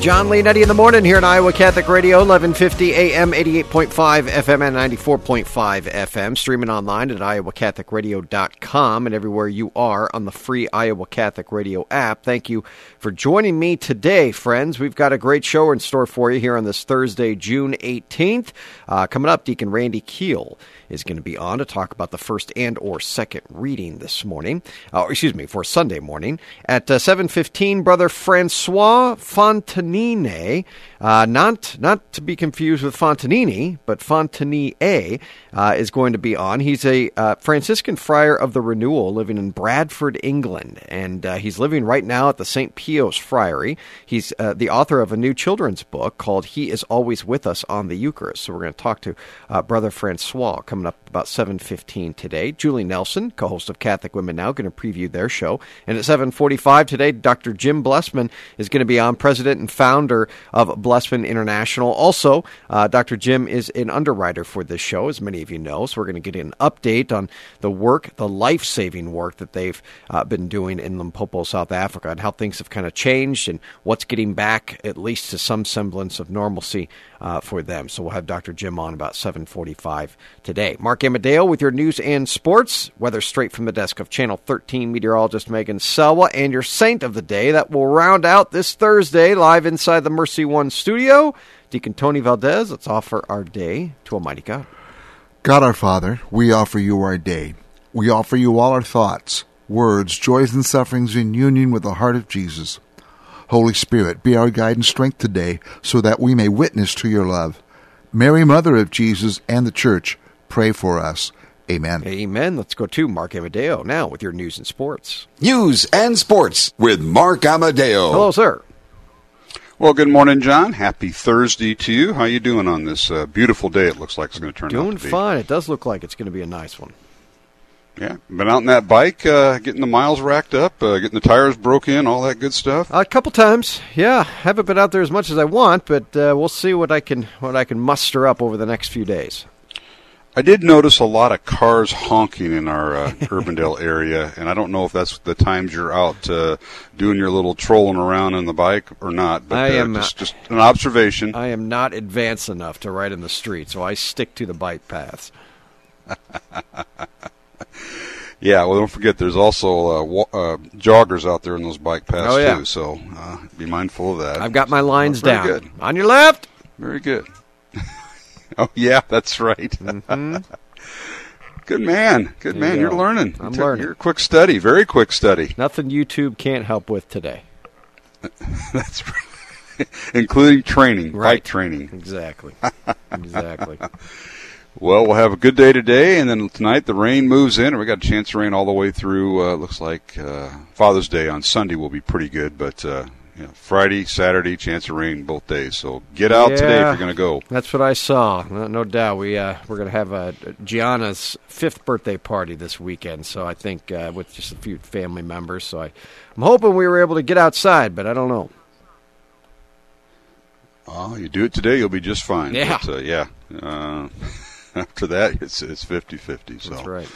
John Leonetti in the morning here on Iowa Catholic Radio, 1150 AM, 88.5 FM, and 94.5 FM. Streaming online at iowacatholicradio.com and everywhere you are on the free Iowa Catholic Radio app. Thank you for joining me today, friends. We've got a great show in store for you here on this Thursday, June 18th. Uh, coming up, Deacon Randy Keel is going to be on to talk about the first and or second reading this morning. Uh, excuse me, for Sunday morning at uh, 7:15. Brother Francois Fontanine, uh, not not to be confused with Fontanini, but Fontanier uh, is going to be on. He's a uh, Franciscan friar of the Renewal, living in Bradford, England, and uh, he's living right now at the St. Pius Friary. He's the author of a new children's book called "He Is Always with Us on the Eucharist." So we're going to talk to Brother Francois coming up about 7.15 today. Julie Nelson, co-host of Catholic Women Now, going to preview their show. And at 7.45 today, Dr. Jim Blessman is going to be on, president and founder of Blessman International. Also, uh, Dr. Jim is an underwriter for this show, as many of you know. So we're going to get an update on the work, the life-saving work that they've uh, been doing in Limpopo, South Africa, and how things have kind of changed and what's getting back, at least to some semblance of normalcy uh, for them. So we'll have Dr. Jim on about 7:45 today. Mark Amadeo with your news and sports. Weather straight from the desk of Channel 13 meteorologist Megan Selwa and your saint of the day that will round out this Thursday live inside the Mercy One studio. Deacon Tony Valdez. Let's offer our day to Almighty God. God our Father, we offer you our day. We offer you all our thoughts, words, joys, and sufferings in union with the heart of Jesus. Holy Spirit, be our guide and strength today so that we may witness to your love. Mary, Mother of Jesus and the Church, pray for us. Amen. Amen. Let's go to Mark Amadeo now with your news and sports. News and sports with Mark Amadeo. Hello, sir. Well, good morning, John. Happy Thursday to you. How are you doing on this uh, beautiful day? It looks like it's going to turn doing out to be. fine. It does look like it's going to be a nice one. Yeah, been out on that bike, uh, getting the miles racked up, uh, getting the tires broke in, all that good stuff. a couple times, yeah. Haven't been out there as much as I want, but uh, we'll see what I can what I can muster up over the next few days. I did notice a lot of cars honking in our uh, Urbandale area, and I don't know if that's the times you're out uh, doing your little trolling around on the bike or not. But I uh, am just, just an observation. I am not advanced enough to ride in the street, so I stick to the bike paths. Yeah, well, don't forget, there's also uh, wa- uh, joggers out there in those bike paths Oh, yeah. too. So uh, be mindful of that. I've got my lines down. good. On your left. Very good. oh yeah, that's right. Mm-hmm. good man. Good There man. you You're learning. I'm You're- learning. You're a quick study. Very quick study. Nothing YouTube can't help with today. That's right. Including training, Right. bike training. Exactly. exactly. Well, we'll have a good day today, and then tonight the rain moves in, and we got a chance of rain all the way through. Uh, looks like uh, Father's Day on Sunday will be pretty good, but uh, you know, Friday, Saturday, chance of rain both days. So get out today if you're going to go. That's what I saw. No, no doubt. We uh, we're going to have uh, Gianna's fifth birthday party this weekend. So I think uh, with just a few family members. So I, I'm hoping we were able to get outside, but I don't know. Oh, you do it today, you'll be just fine. Yeah. But, uh, yeah. After that, it's it's 50-50. So. That's right.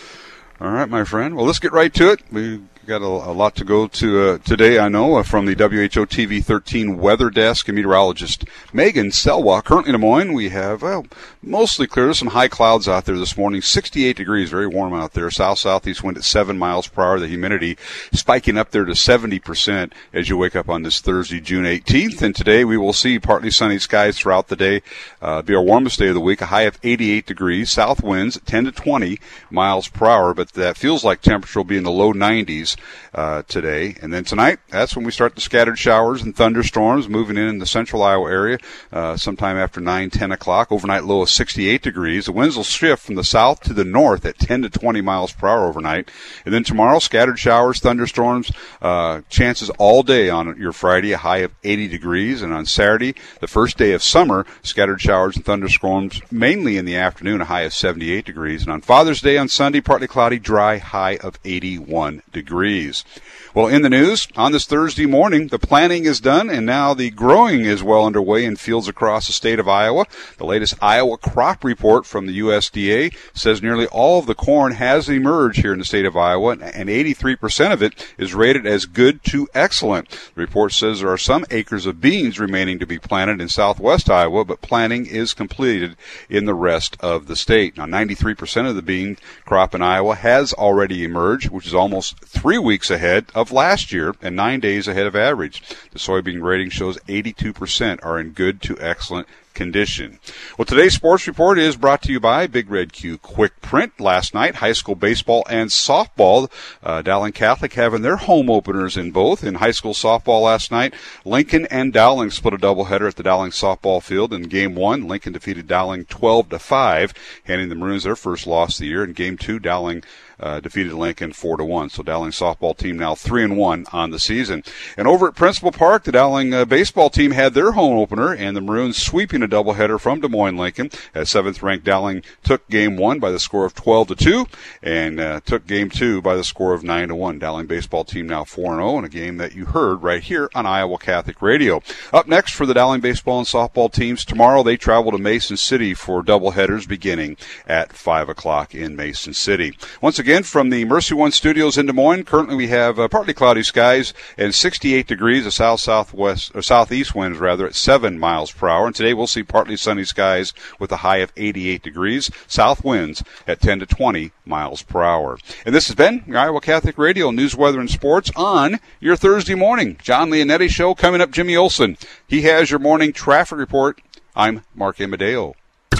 All right, my friend. Well, let's get right to it. We got a, a lot to go to uh, today, I know, uh, from the WHO TV 13 weather desk and meteorologist Megan Selwa. Currently in Des Moines, we have, well, mostly clear. There's some high clouds out there this morning. 68 degrees, very warm out there. South southeast wind at 7 miles per hour. The humidity spiking up there to 70% as you wake up on this Thursday, June 18th. And today we will see partly sunny skies throughout the day. Uh, be our warmest day of the week, a high of 88 degrees. South winds 10 to 20 miles per hour, but that feels like temperature will be in the low 90s uh, today. And then tonight, that's when we start the scattered showers and thunderstorms moving in in the central Iowa area uh, sometime after 9, 10 o'clock. Overnight low of 68 degrees. The winds will shift from the south to the north at 10 to 20 miles per hour overnight. And then tomorrow, scattered showers, thunderstorms, uh, chances all day on your Friday, a high of 80 degrees. And on Saturday, the first day of summer, scattered showers and thunderstorms mainly in the afternoon, a high of 78 degrees. And on Father's Day on Sunday, partly cloudy, dry, high of 81 degrees degrees. Well, in the news, on this Thursday morning, the planting is done and now the growing is well underway in fields across the state of Iowa. The latest Iowa crop report from the USDA says nearly all of the corn has emerged here in the state of Iowa and 83% of it is rated as good to excellent. The report says there are some acres of beans remaining to be planted in southwest Iowa, but planting is completed in the rest of the state. Now, 93% of the bean crop in Iowa has already emerged, which is almost three weeks ahead of last year and nine days ahead of average. The soybean rating shows 82% are in good to excellent condition. Well, today's sports report is brought to you by Big Red Q Quick Print. Last night, high school baseball and softball, uh, Dowling Catholic having their home openers in both. In high school softball last night, Lincoln and Dowling split a doubleheader at the Dowling softball field. In game one, Lincoln defeated Dowling 12 to 5, handing the Maroons their first loss of the year. In game two, Dowling uh, defeated Lincoln four to one. So Dowling softball team now three and one on the season. And over at Principal Park, the Dowling uh, baseball team had their home opener, and the Maroons sweeping a doubleheader from Des Moines Lincoln. As seventh ranked Dowling took game one by the score of twelve to two, and uh, took game two by the score of nine to one. Dowling baseball team now four and zero in a game that you heard right here on Iowa Catholic Radio. Up next for the Dowling baseball and softball teams tomorrow, they travel to Mason City for doubleheaders beginning at five o'clock in Mason City. Once again, from the Mercy One Studios in Des Moines. Currently, we have uh, partly cloudy skies and 68 degrees, a south southwest or southeast winds rather at seven miles per hour. And today we'll see partly sunny skies with a high of 88 degrees, south winds at 10 to 20 miles per hour. And this has been your Iowa Catholic Radio News, Weather, and Sports on your Thursday morning. John Leonetti Show coming up. Jimmy Olson. He has your morning traffic report. I'm Mark Amadeo.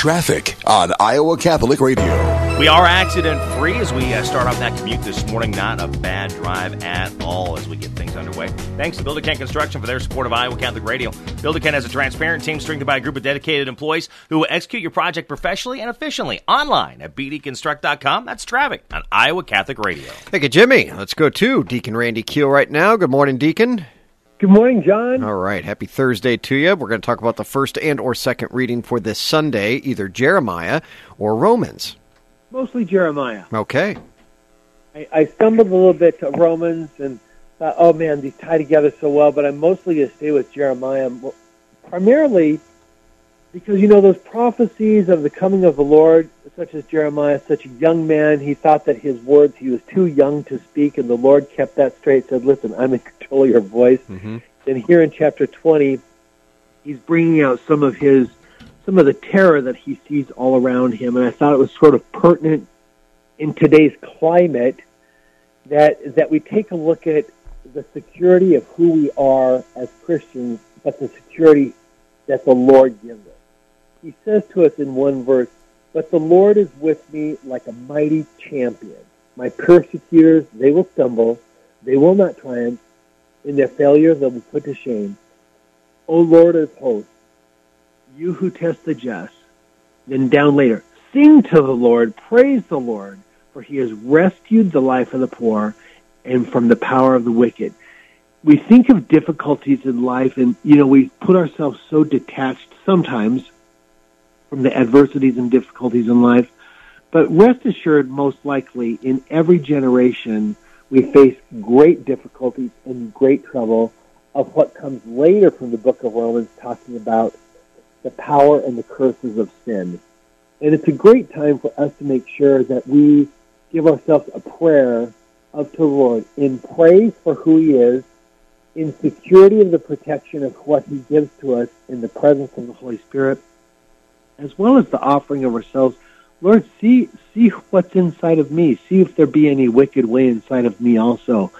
Traffic on Iowa Catholic Radio. We are accident free as we uh, start off that commute this morning. Not a bad drive at all as we get things underway. Thanks to Builder Kent Construction for their support of Iowa Catholic Radio. Builder Kent has a transparent team strengthened by a group of dedicated employees who will execute your project professionally and efficiently online at bdconstruct.com. That's traffic on Iowa Catholic Radio. Thank you, Jimmy. Let's go to Deacon Randy Keel right now. Good morning, Deacon. Good morning, John. All right. Happy Thursday to you. We're going to talk about the first and or second reading for this Sunday, either Jeremiah or Romans. Mostly Jeremiah. Okay. I, I stumbled a little bit to Romans and thought, oh man, these tie together so well, but I'm mostly going to stay with Jeremiah, primarily because, you know, those prophecies of the coming of the Lord, such as Jeremiah, such a young man, he thought that his words, he was too young to speak, and the Lord kept that straight, said, listen, I'm in control of your voice. Mm-hmm. And here in chapter 20, he's bringing out some of his, some of the terror that he sees all around him, and I thought it was sort of pertinent in today's climate that, that we take a look at the security of who we are as Christians, but the security that the Lord gives us. He says to us in one verse, But the Lord is with me like a mighty champion. My persecutors, they will stumble, they will not triumph. In their failure, they'll be put to shame. O Lord of hosts, you who test the just, then down later, sing to the Lord, praise the Lord, for he has rescued the life of the poor and from the power of the wicked. We think of difficulties in life and, you know, we put ourselves so detached sometimes from the adversities and difficulties in life. But rest assured, most likely, in every generation, we face great difficulties and great trouble of what comes later from the book of Romans talking about the power and the curses of sin. And it's a great time for us to make sure that we give ourselves a prayer of to the Lord in praise for who He is, in security of the protection of what He gives to us in the presence of the Holy Spirit, as well as the offering of ourselves. Lord, see see what's inside of me. See if there be any wicked way inside of me also.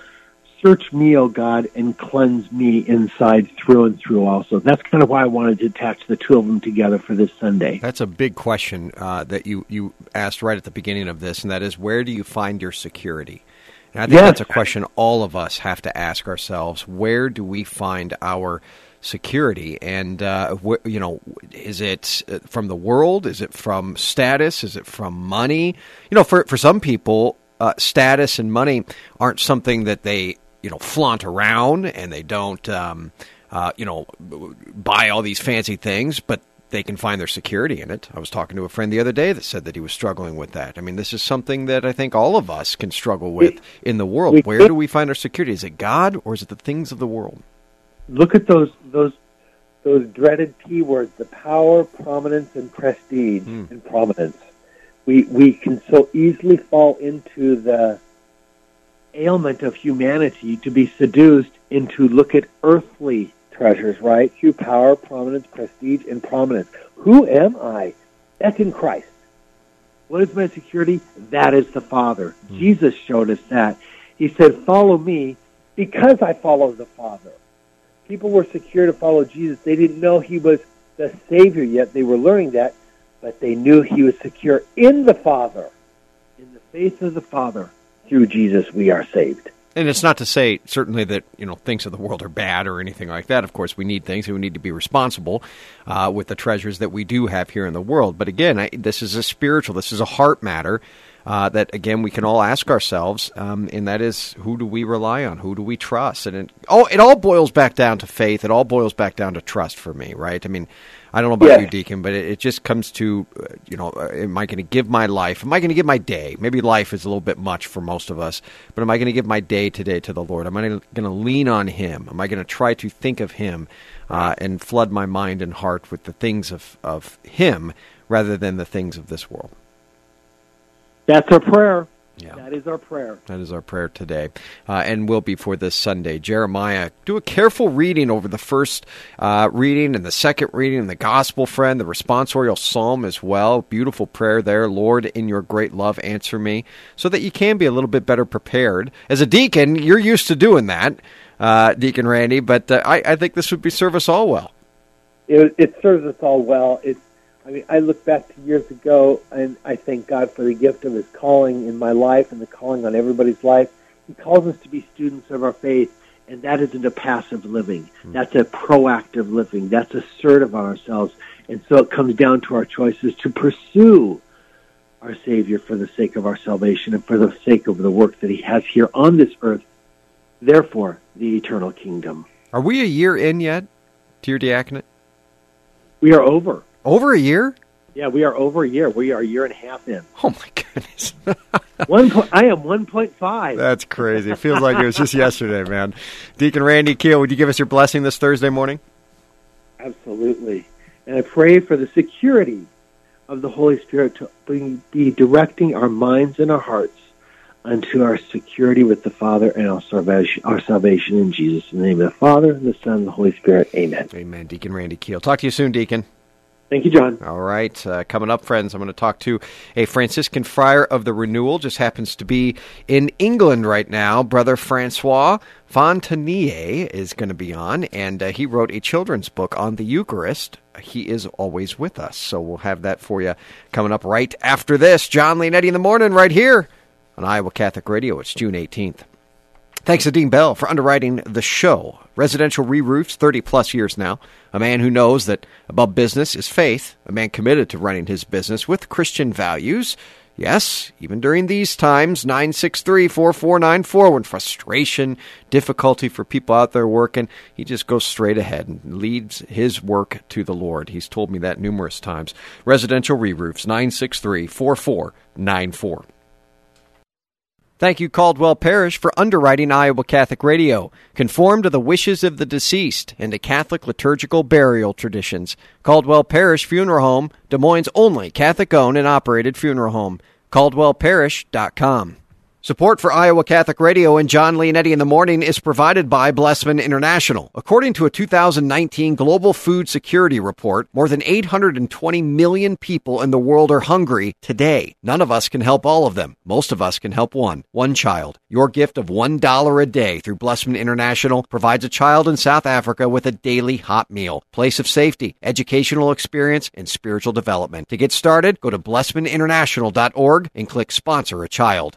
Search me, O God, and cleanse me inside through and through also. That's kind of why I wanted to attach the two of them together for this Sunday. That's a big question uh, that you, you asked right at the beginning of this, and that is where do you find your security? And I think Yes. that's a question all of us have to ask ourselves. Where do we find our security? And, uh, wh- you know, is it uh, from the world? Is it from status? Is it from money? You know, for, for some people, uh, status and money aren't something that they, you know, flaunt around and they don't, um, uh, you know, buy all these fancy things, but they can find their security in it. I was talking to a friend the other day that said that he was struggling with that. I mean, this is something that I think all of us can struggle with in the world. we- Where do we find our security? Is it God or is it the things of the world? Look at those those those dreaded P words: the power, prominence, and prestige hmm. and prominence. We we can so easily fall into the ailment of humanity to be seduced into look at earthly treasures, right? Through power, prominence, prestige, and prominence. Who am I? That's in Christ. What is my security? That is the Father. Hmm. Jesus showed us that. He said, Follow me because I follow the Father. People were secure to follow Jesus. They didn't know he was the Savior yet. They were learning that, but they knew he was secure in the Father. In the faith of the Father, through Jesus, we are saved. And it's not to say certainly that you know things of the world are bad or anything like that. Of course, we need things and we need to be responsible uh, with the treasures that we do have here in the world. But again, I, this is a spiritual, this is a heart matter uh, that again we can all ask ourselves, um, and that is who do we rely on? Who do we trust? And it, oh, it all boils back down to faith. It all boils back down to trust for me, right? I mean. I don't know about Yes. you, Deacon, but it, it just comes to, uh, you know, uh, am I going to give my life? Am I going to give my day? Maybe life is a little bit much for most of us, but am I going to give my day today to the Lord? Am I going to lean on Him? Am I going to try to think of Him uh, and flood my mind and heart with the things of, of Him rather than the things of this world? That's our prayer. Yeah. That is our prayer. That is our prayer today, uh, and will be for this Sunday. Jeremiah, do a careful reading over the first uh, reading and the second reading, and the gospel friend, the responsorial psalm as well. Beautiful prayer there. Lord, in your great love, answer me, so that you can be a little bit better prepared. As a deacon, you're used to doing that, uh, Deacon Randy, but uh, I, I think this would be serve us all well. it, it serves us all well. It's, I mean, I look back to years ago, and I thank God for the gift of His calling in my life and the calling on everybody's life. He calls us to be students of our faith, and that isn't a passive living. Hmm. That's a proactive living. That's assertive on ourselves. And so it comes down to our choices to pursue our Savior for the sake of our salvation and for the sake of the work that He has here on this earth. Therefore, the eternal kingdom. Are we a year in yet to your diaconate? We are over. Over a year? Yeah, we are over a year. We are a year and a half in. Oh my goodness. One po- I am one point five. That's crazy. It feels like it was just yesterday, man. Deacon Randy Keel, would you give us your blessing this Thursday morning? Absolutely. And I pray for the security of the Holy Spirit to be, be directing our minds and our hearts unto our security with the Father and our salvation, our salvation in Jesus. In the name of the Father, and the Son, and the Holy Spirit. Amen. Amen. Deacon Randy Keel. Talk to you soon, Deacon. Thank you, John. All right. Uh, coming up, friends, I'm going to talk to a Franciscan friar of the Renewal. Just happens to be in England right now. Brother Francois Fontanier is going to be on, and uh, he wrote a children's book on the Eucharist. He is always with us. So we'll have that for you coming up right after this. John Leonetti in the morning, right here on Iowa Catholic Radio. It's June 18th. Thanks to Dean Bell for underwriting the show. Residential re-roofs, 30 plus years now. A man who knows that above business is faith. A man committed to running his business with Christian values. Yes, even during these times, 963-4494, when frustration, difficulty for people out there working, he just goes straight ahead and leads his work to the Lord. He's told me that numerous times. Residential re-roofs, 963-4494. Thank you, Caldwell Parrish, for underwriting Iowa Catholic Radio. Conform to the wishes of the deceased and to Catholic liturgical burial traditions. Caldwell Parrish Funeral Home, Des Moines' only Catholic owned and operated funeral home. caldwellparish.com. Support for Iowa Catholic Radio and John Leonetti in the morning is provided by Blessman International. According to a 2019 Global Food Security Report, more than 820 million people in the world are hungry today. None of us can help all of them. Most of us can help one, one child. Your gift of $1 a day through Blessman International provides a child in South Africa with a daily hot meal, place of safety, educational experience, and spiritual development. To get started, go to blessmaninternational.org and click Sponsor a Child.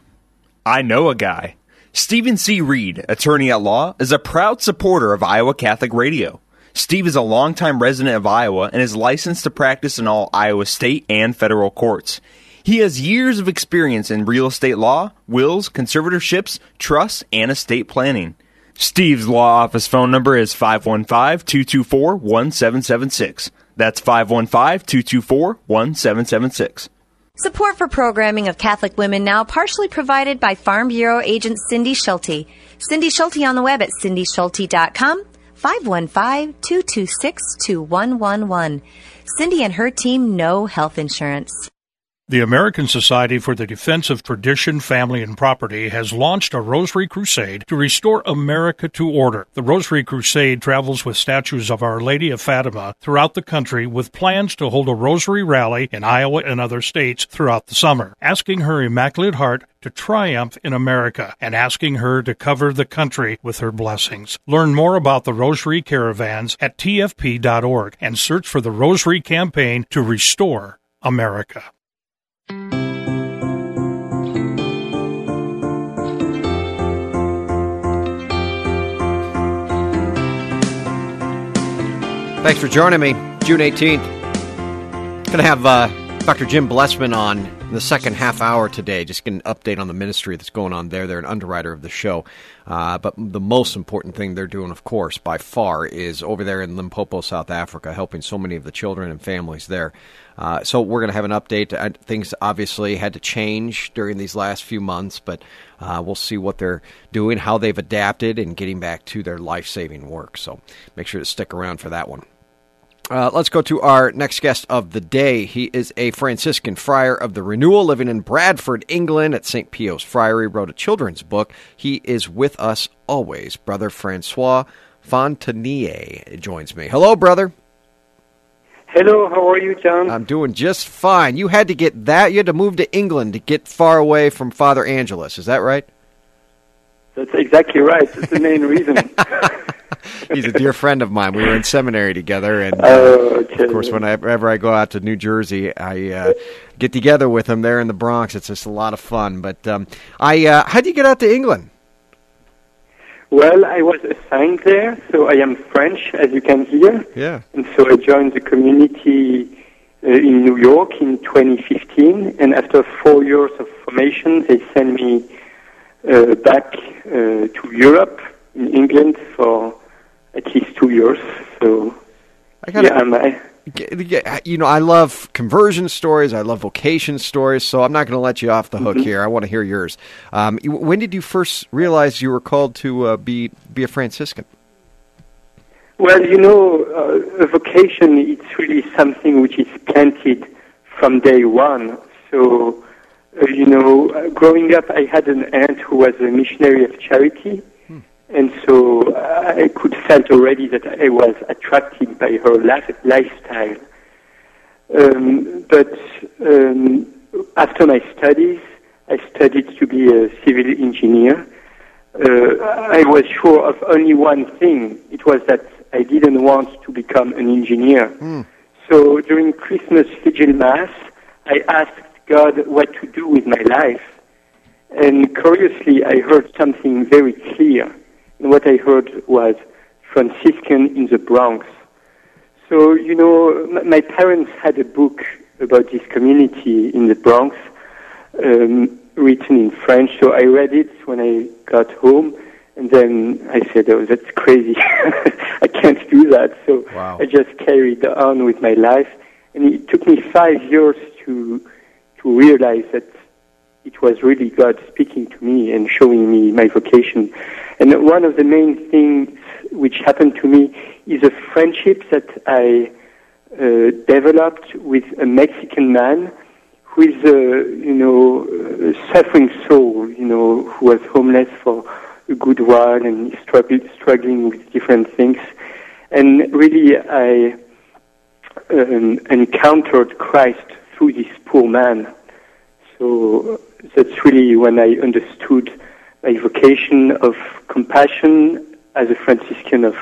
I know a guy. Stephen C. Reed, attorney at law, is a proud supporter of Iowa Catholic Radio. Steve is a longtime resident of Iowa and is licensed to practice in all Iowa state and federal courts. He has years of experience in real estate law, wills, conservatorships, trusts, and estate planning. Steve's law office phone number is 515 224 1776. That's 515 224 1776. Support for programming of Catholic Women Now partially provided by Farm Bureau agent Cindy Schulte. Cindy Schulte on the web at cindyschulte.com, 515-226-2111. Cindy and her team know health insurance. The American Society for the Defense of Tradition, Family, and Property has launched a Rosary Crusade to restore America to order. The Rosary Crusade travels with statues of Our Lady of Fatima throughout the country with plans to hold a Rosary rally in Iowa and other states throughout the summer, asking her Immaculate Heart to triumph in America and asking her to cover the country with her blessings. Learn more about the Rosary Caravans at tfp.org and search for the Rosary Campaign to restore America. Thanks for joining me. June 18th. Going to have uh, Dr. Jim Blessman on in the second half hour today. Just get an update on the ministry that's going on there. They're an underwriter of the show. Uh, but the most important thing they're doing, of course, by far, is over there in Limpopo, South Africa, helping so many of the children and families there. Uh, so we're going to have an update. Things obviously had to change during these last few months, but uh, we'll see what they're doing, how they've adapted, and getting back to their life saving work. So make sure to stick around for that one. Uh, let's go to our next guest of the day. He is a Franciscan friar of the Renewal living in Bradford, England at St. Pio's Friary, wrote a children's book. He is with us always. Brother Francois Fontanier joins me. Hello, brother. Hello, how are you, John? I'm doing just fine. You had to get that, you had to move to England to get far away from Father Angelus. Is that right? That's exactly right. That's the main reason. He's a dear friend of mine. We were in seminary together, and uh, oh, of course, whenever I go out to New Jersey, I uh, get together with him there in the Bronx. It's just a lot of fun. But um, I, uh, how did you get out to England? Well, I was assigned there, so I am French, as you can hear. Yeah. And so I joined the community uh, in New York in 2015, and after four years of formation, they sent me uh, back uh, to Europe in England for at least two years. So I gotta, yeah, I'm, I, you know, I love conversion stories. I love vocation stories. So I'm not going to let you off the hook Mhm. here. I want to hear yours. Um, when did you first realize you were called to uh, be be a Franciscan? Well, you know, uh, a vocation, it's really something which is planted from day one. So, uh, you know, uh, growing up, I had an aunt who was a missionary of charity. And so uh, I could sense already that I was attracted by her life, lifestyle. Um, but um, after my studies, I studied to be a civil engineer. Uh, I was sure of only one thing. It was that I didn't want to become an engineer. So during Christmas Vigil Mass, I asked God what to do with my life. And curiously, I heard something very clear. And what I heard was Franciscan in the Bronx. So, you know, m- my parents had a book about this community in the Bronx, um, written in French. So I read it when I got home, and then I said, "Oh, that's crazy! I can't do that." So Wow. I just carried on with my life, and it took me five years to to realize that it was really God speaking to me and showing me my vocation. And one of the main things which happened to me is a friendship that I uh, developed with a Mexican man who is a you know a suffering soul, you know, who was homeless for a good while and struggled, struggling with different things. And really, I um, encountered Christ through this poor man. So that's really when I understood my vocation of compassion as a Franciscan of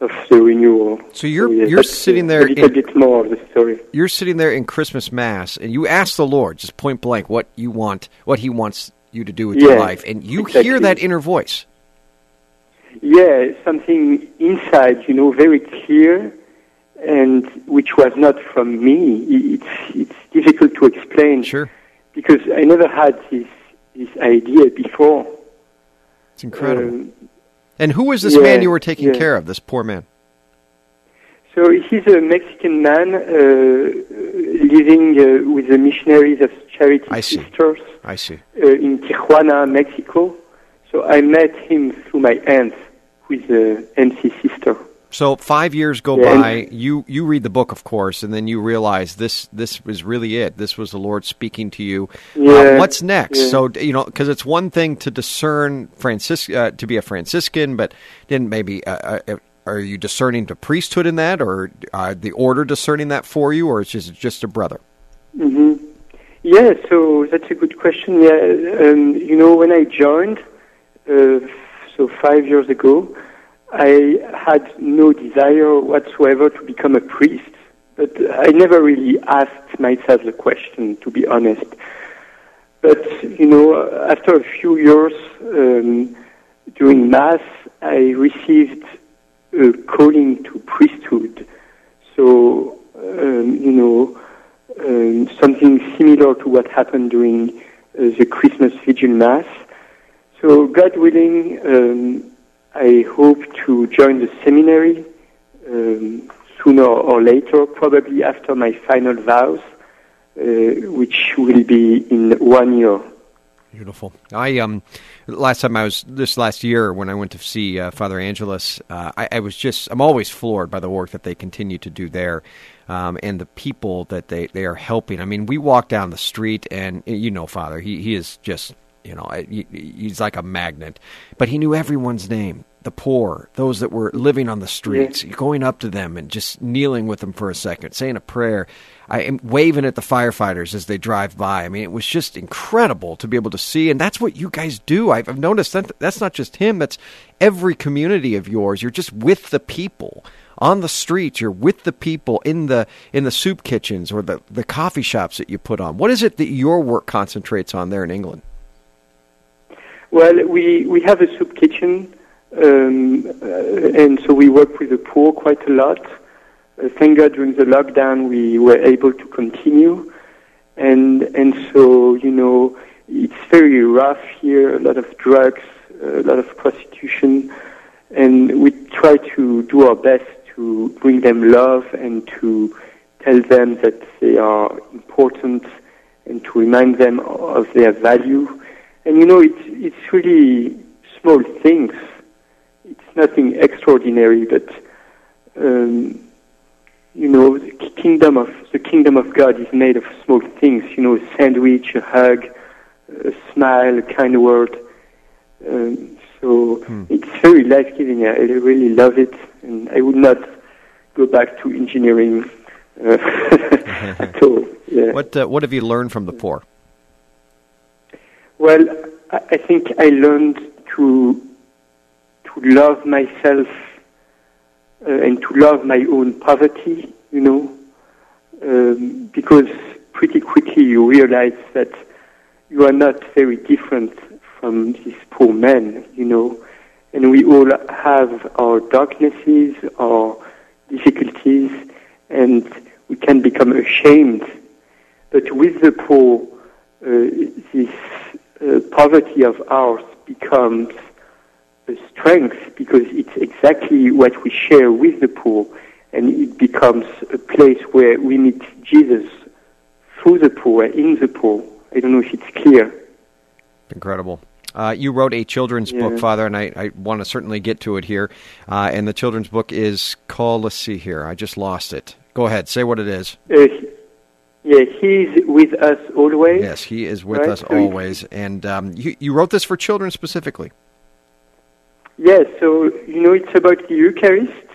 of the renewal. So you're yeah, you're sitting there A little in, bit more of the story. you're sitting there in Christmas mass and you ask the Lord just point blank what you want what he wants you to do with your life and you hear that inner voice. Yeah, something inside, you know, very clear, and which was not from me. It's it's difficult to explain. Sure. Because I never had this this idea before. It's incredible. Um, and who was this yeah, man you were taking yeah. care of, this poor man? So he's a Mexican man uh, living uh, with the missionaries of Charity I see. Sisters I see. uh, in Tijuana, Mexico. So I met him through my aunt, who is a MC sister. So five years go Yeah, by. You you read the book, of course, and then you realize this this was really it. This was the Lord speaking to you. Uh, what's next? yeah. So you know, because it's one thing to discern Francis uh, to be a Franciscan, but then maybe uh, uh, are you discerning to priesthood in that, or uh, the order discerning that for you, or it's just just a brother? hmm Yeah, so that's a good question. Yeah, um, you know, when I joined, uh, so five years ago, I had no desire whatsoever to become a priest, but I never really asked myself the question, to be honest. But, you know, after a few years um, during Mass, I received a calling to priesthood. So, um, you know, um, something similar to what happened during uh, the Christmas Vigil Mass. So, God willing, um, I hope to join the seminary um, sooner or later, probably after my final vows, uh, which will be in one year. Beautiful. I um, last time I was this last year when I went to see uh, Father Angelus, uh, I, I was just I'm always floored by the work that they continue to do there, um, and the people that they they are helping. I mean, we walk down the street, and you know, Father, he he is just you know he's like a magnet, but he knew everyone's name. The poor, those that were living on the streets, going up to them and just kneeling with them for a second, saying a prayer. I am waving at the firefighters as they drive by. I mean, it was just incredible to be able to see, and that's what you guys do. I've, I've noticed that that's not just him; that's every community of yours. You're just with the people on the streets. You're with the people in the in the soup kitchens or the the coffee shops that you put on. What is it that your work concentrates on there in England? Well, we, we have a soup kitchen, um, uh, and so we work with the poor quite a lot. Uh, thank God during the lockdown we were able to continue. And, and so, you know, it's very rough here, a lot of drugs, a lot of prostitution, and we try to do our best to bring them love and to tell them that they are important and to remind them of their value. And you know, it's it's really small things. It's nothing extraordinary, but um, you know, the kingdom of the kingdom of God is made of small things. You know, a sandwich, a hug, a smile, a kind word. Um, so it's very life giving. I really love it, and I would not go back to engineering uh, at all. Yeah. What uh, what have you learned from the poor? Well, I think I learned to to love myself uh, and to love my own poverty. You know, um, because pretty quickly you realize that you are not very different from these poor men. You know, and we all have our darknesses, our difficulties, and we can become ashamed. But with the poor, uh, this uh, poverty of ours becomes a strength because it's exactly what we share with the poor, and it becomes a place where we meet Jesus through the poor, in the poor. I don't know if it's clear. Incredible. Uh, you wrote a children's Yeah. book, Father, and I, I want to certainly get to it here. Uh, and the children's book is called, let's see here, I just lost it. Go ahead, say what it is. Uh, yeah, he's with us always. Yes, he is with Right, us always. And um, you, you wrote this for children specifically. Yes, so you know it's about the Eucharist,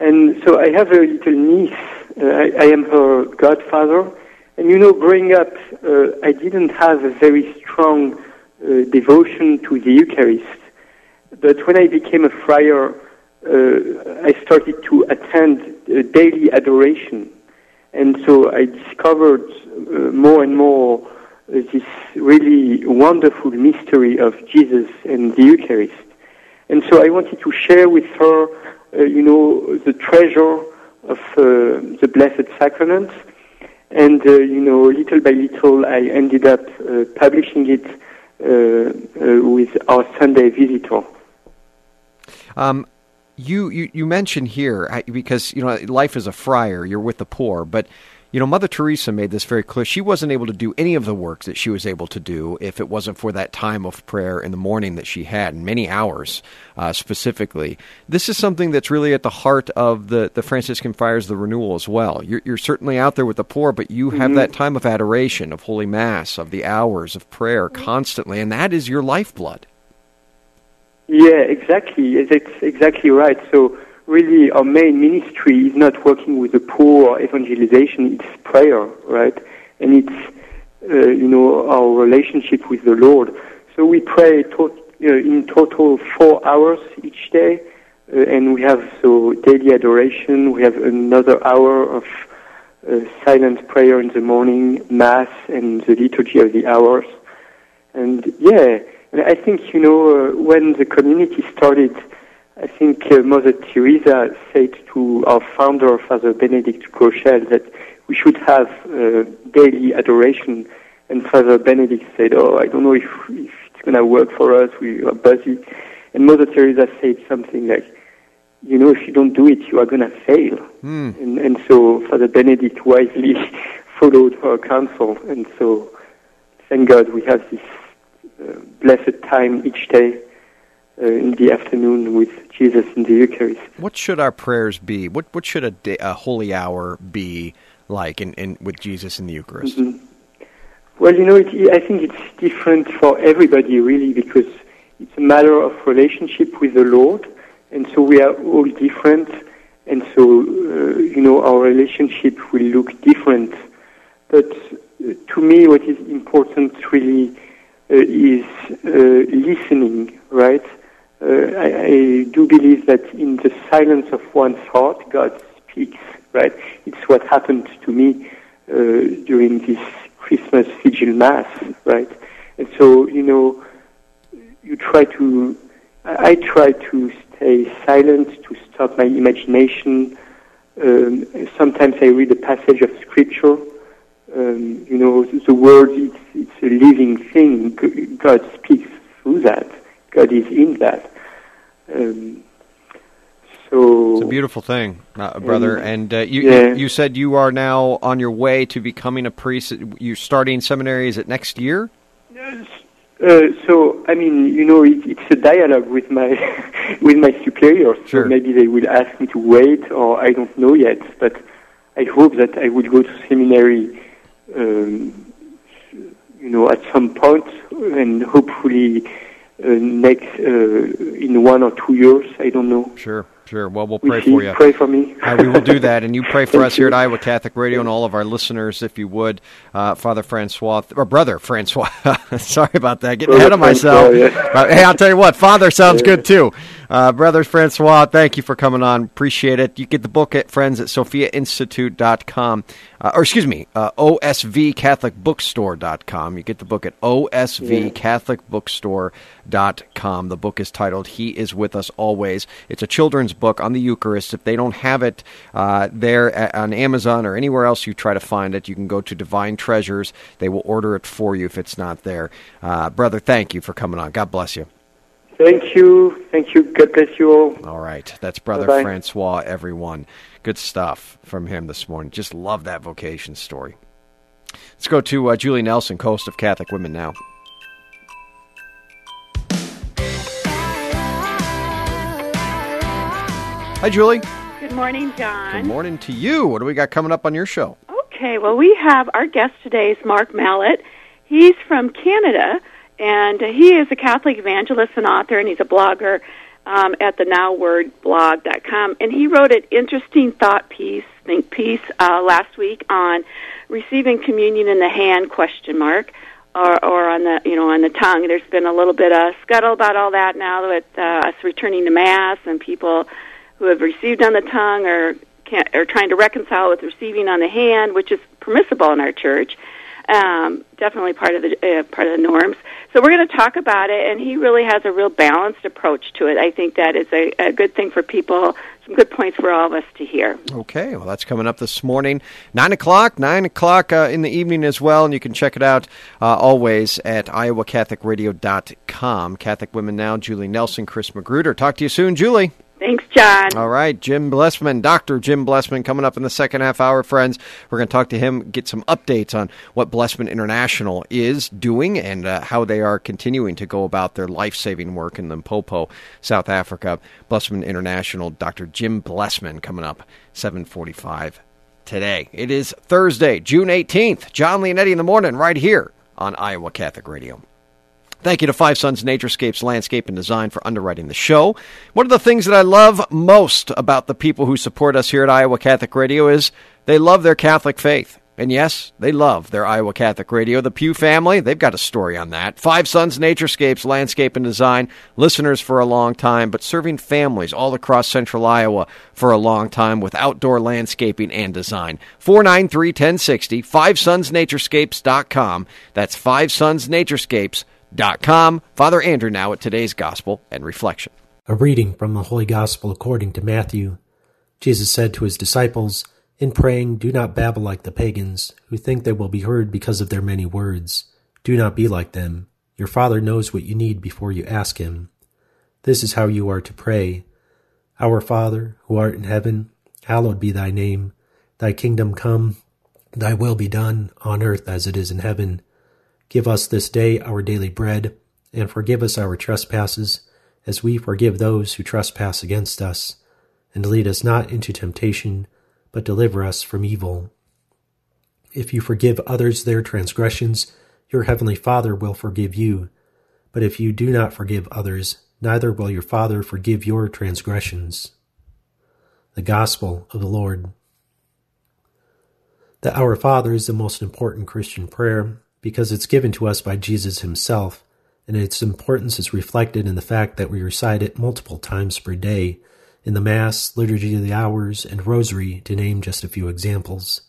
and so I have a little niece. Uh, I, I am her godfather, and you know, growing up, uh, I didn't have a very strong uh, devotion to the Eucharist. But when I became a friar, uh, I started to attend uh, daily adoration, and so I discovered uh, more and more uh, this really wonderful mystery of Jesus and the Eucharist. And so I wanted to share with her, uh, you know, the treasure of uh, the Blessed Sacrament. And, uh, you know, little by little, I ended up uh, publishing it with our Sunday visitor. Um, you, you, you mentioned here, because, you know, life as a friar, you're with the poor, but, you know, Mother Teresa made this very clear. She wasn't able to do any of the work that she was able to do if it wasn't for that time of prayer in the morning that she had, and many hours uh, specifically. This is something that's really at the heart of the, the Franciscan Friars, the renewal as well. You're, you're certainly out there with the poor, but you have Mhm. that time of adoration, of Holy Mass, of the hours of prayer constantly, and that is your lifeblood. Yeah, exactly. That's exactly right. So really, our main ministry is not working with the poor or evangelization; it's prayer, right? And it's uh, you know our relationship with the Lord. So we pray uh, in total four hours each day, uh, and we have so daily adoration. We have another hour of uh, silent prayer in the morning, mass, and the liturgy of the hours. And yeah, I think you know uh, when the community started, I think uh, Mother Teresa said to our founder, Father Benedict Groeschel, that we should have uh, daily adoration. And Father Benedict said, "Oh, I don't know if, if it's going to work for us. We are busy." And Mother Teresa said something like, "You know, if you don't do it, you are going to fail." Hmm. And, and so Father Benedict wisely followed her counsel, and so thank God we have this blessed time each day uh, in the afternoon with Jesus in the Eucharist. What should our prayers be? What what should a, day, a holy hour be like in, in with Jesus in the Eucharist? Mhm. Well, you know, it, I think it's different for everybody, really, because it's a matter of relationship with the Lord, and so we are all different, and so, uh, you know, our relationship will look different. But uh, to me, what is important really is uh, listening, right? Uh, I, I do believe that in the silence of one's heart, God speaks, right? It's what happened to me uh, during this Christmas Vigil Mass, right? And so, you know, you try to, I try to stay silent, to stop my imagination. Um, sometimes I read a passage of Scripture. Um, you know, the, the word, it's, it's a living thing. God speaks through that. God is in that. Um, so It's a beautiful thing, uh, brother. Um, And uh, you, yeah. you you said you are now on your way to becoming a priest. You're starting seminary. Is it next year? Uh, so I mean, you know, it, it's a dialogue with my with my superiors. Sure. So maybe they will ask me to wait, or I don't know yet. But I hope that I will go to seminary, um, you know, at some point, and hopefully uh, next uh, in one or two years. I don't know. Sure, sure. Well, we'll pray for you. Pray for me. Uh, we will do that, and you pray for us here at. Iowa Catholic Radio and all of our listeners, if you would, uh, Father Francois or Brother Francois. Sorry about that, getting Brother ahead of myself. Francois, yeah. Uh, hey, I'll tell you what, Father sounds good too. Uh, Brother Francois, thank you for coming on. Appreciate it. You get the book at friends at sophiainstitute.com. Uh, or excuse me, uh, osvcatholicbookstore.com. You get the book at osvcatholicbookstore.com. The book is titled He is With Us Always. It's a children's book on the Eucharist. If they don't have it uh, there on Amazon or anywhere else you try to find it, you can go to Divine Treasures. They will order it for you if it's not there. Uh, brother, thank you for coming on. God bless you. Thank you. Thank you. God bless you all. All right. That's Brother Bye-bye. Francois, everyone. Good stuff from him this morning. Just love that vocation story. Let's go to uh, Julie Nelson, host of Catholic Women Now. Hi, Julie. Good morning, John. Good morning to you. What do we got coming up on your show? Okay, well, we have our guest today is Mark Mallett. He's from Canada, and he is a Catholic evangelist and author, and he's a blogger um, at the NowWordBlog.com. And he wrote an interesting thought piece, think piece, uh, last week on receiving communion in the hand? Question mark. Or, or on the you know on the tongue. There's been a little bit of scuttle about all that now with uh, us returning to mass and people who have received on the tongue or can't, are trying to reconcile with receiving on the hand, which is permissible in our church. Um, definitely part of the uh, part of the norms. So we're going to talk about it, and he really has a real balanced approach to it. I think that is a, a good thing for people. Some good points for all of us to hear. Okay, well, that's coming up this morning. 9 o'clock, 9 o'clock uh, in the evening as well, and you can check it out uh, always at iowacatholicradio.com. Catholic Women Now, Julie Nelson, Chris Magruder. Talk to you soon, Julie. Thanks, John. All right, Jim Blessman, Dr. Jim Blessman, coming up in the second half hour, friends. We're going to talk to him, get some updates on what Blessman International is doing and uh, how they are continuing to go about their life saving work in Limpopo, South Africa. Blessman International, Dr. Jim Blessman, coming up 745 today. It is Thursday, June 18th. John Leonetti in the morning, right here on Iowa Catholic Radio. Thank you to Five Sons Naturescapes Landscape and Design for underwriting the show. One of the things that I love most about the people who support us here at Iowa Catholic Radio is they love their Catholic faith. And yes, they love their Iowa Catholic Radio. The Pew family, they've got a story on that. Five Sons Naturescapes Landscape and Design, listeners for a long time, but serving families all across central Iowa for a long time with outdoor landscaping and design. 493 1060, FiveSonsNaturescapes.com. That's Five Sons Naturescapes com. Father Andrew now at today's Gospel and Reflection. A reading from the Holy Gospel according to Matthew. Jesus said to his disciples, In praying, do not babble like the pagans, who think they will be heard because of their many words. Do not be like them. Your Father knows what you need before you ask Him. This is how you are to pray. Our Father, who art in heaven, hallowed be thy name. Thy kingdom come, thy will be done, on earth as it is in heaven. Give us this day our daily bread, and forgive us our trespasses, as we forgive those who trespass against us. And lead us not into temptation, but deliver us from evil. If you forgive others their transgressions, your heavenly Father will forgive you. But if you do not forgive others, neither will your Father forgive your transgressions. The Gospel of the Lord. The Our Father is the most important Christian prayer because it's given to us by Jesus himself, and its importance is reflected in the fact that we recite it multiple times per day in the Mass, Liturgy of the Hours, and Rosary, to name just a few examples.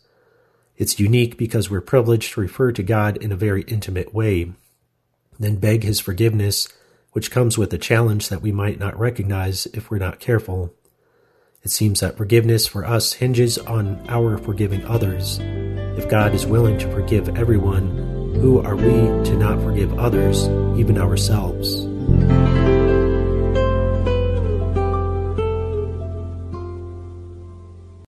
It's unique because we're privileged to refer to God in a very intimate way, then beg His forgiveness, which comes with a challenge that we might not recognize if we're not careful. It seems that forgiveness for us hinges on our forgiving others. If God is willing to forgive everyone, who are we to not forgive others, even ourselves?